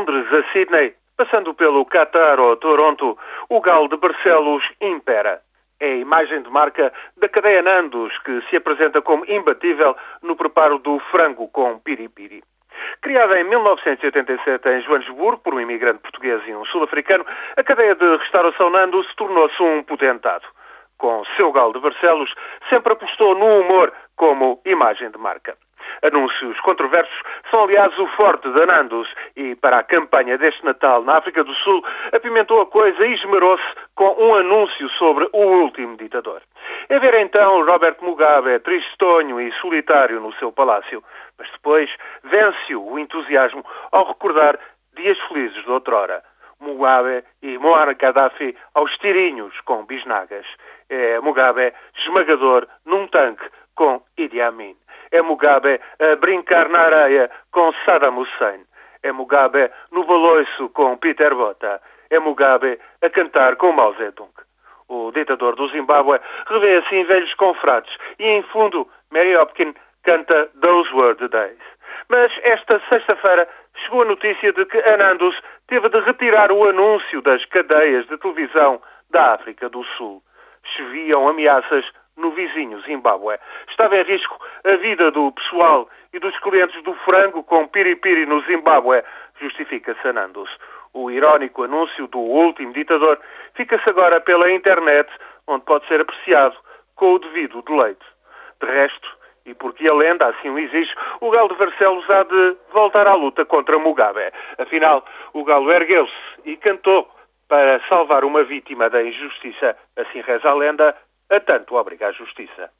Londres a Sydney, passando pelo Qatar ou Toronto, o galo de Barcelos impera. É a imagem de marca da cadeia Nandos, que se apresenta como imbatível no preparo do frango com piripiri. Criada em 1987 em Joanesburgo por um imigrante português e um sul-africano, a cadeia de restauração Nandos tornou-se um potentado. Com seu galo de Barcelos, sempre apostou no humor como imagem de marca. Anúncios controversos são, aliás, o forte da Nandos e, para a campanha deste Natal na África do Sul, apimentou a coisa e esmerou-se com um anúncio sobre o último ditador. É ver então Robert Mugabe tristonho e solitário no seu palácio, mas depois vence-o o entusiasmo ao recordar dias felizes de outrora. Mugabe e Muammar Gaddafi aos tirinhos com bisnagas. É Mugabe esmagador num tanque com Idi Amin. É Mugabe a brincar na areia com Saddam Hussein. É Mugabe no baloiço com Peter Bota. É Mugabe a cantar com Mao Zedong. O ditador do Zimbábue revê assim velhos confrades e, em fundo, Mary Hopkins canta Those Were the Days. Mas esta sexta-feira chegou a notícia de que Anandos teve de retirar o anúncio das cadeias de televisão da África do Sul. Choviam ameaças no vizinho Zimbábue. Estava em risco a vida do pessoal e dos clientes do frango com piripiri no Zimbábue, justifica Sanandos. O irónico anúncio do último ditador fica-se agora pela internet, onde pode ser apreciado com o devido deleite. De resto, e porque a lenda assim o exige, o Galo de Barcelos há de voltar à luta contra Mugabe. Afinal, o Galo ergueu-se e cantou para salvar uma vítima da injustiça, assim reza a lenda, a tanto obriga a justiça.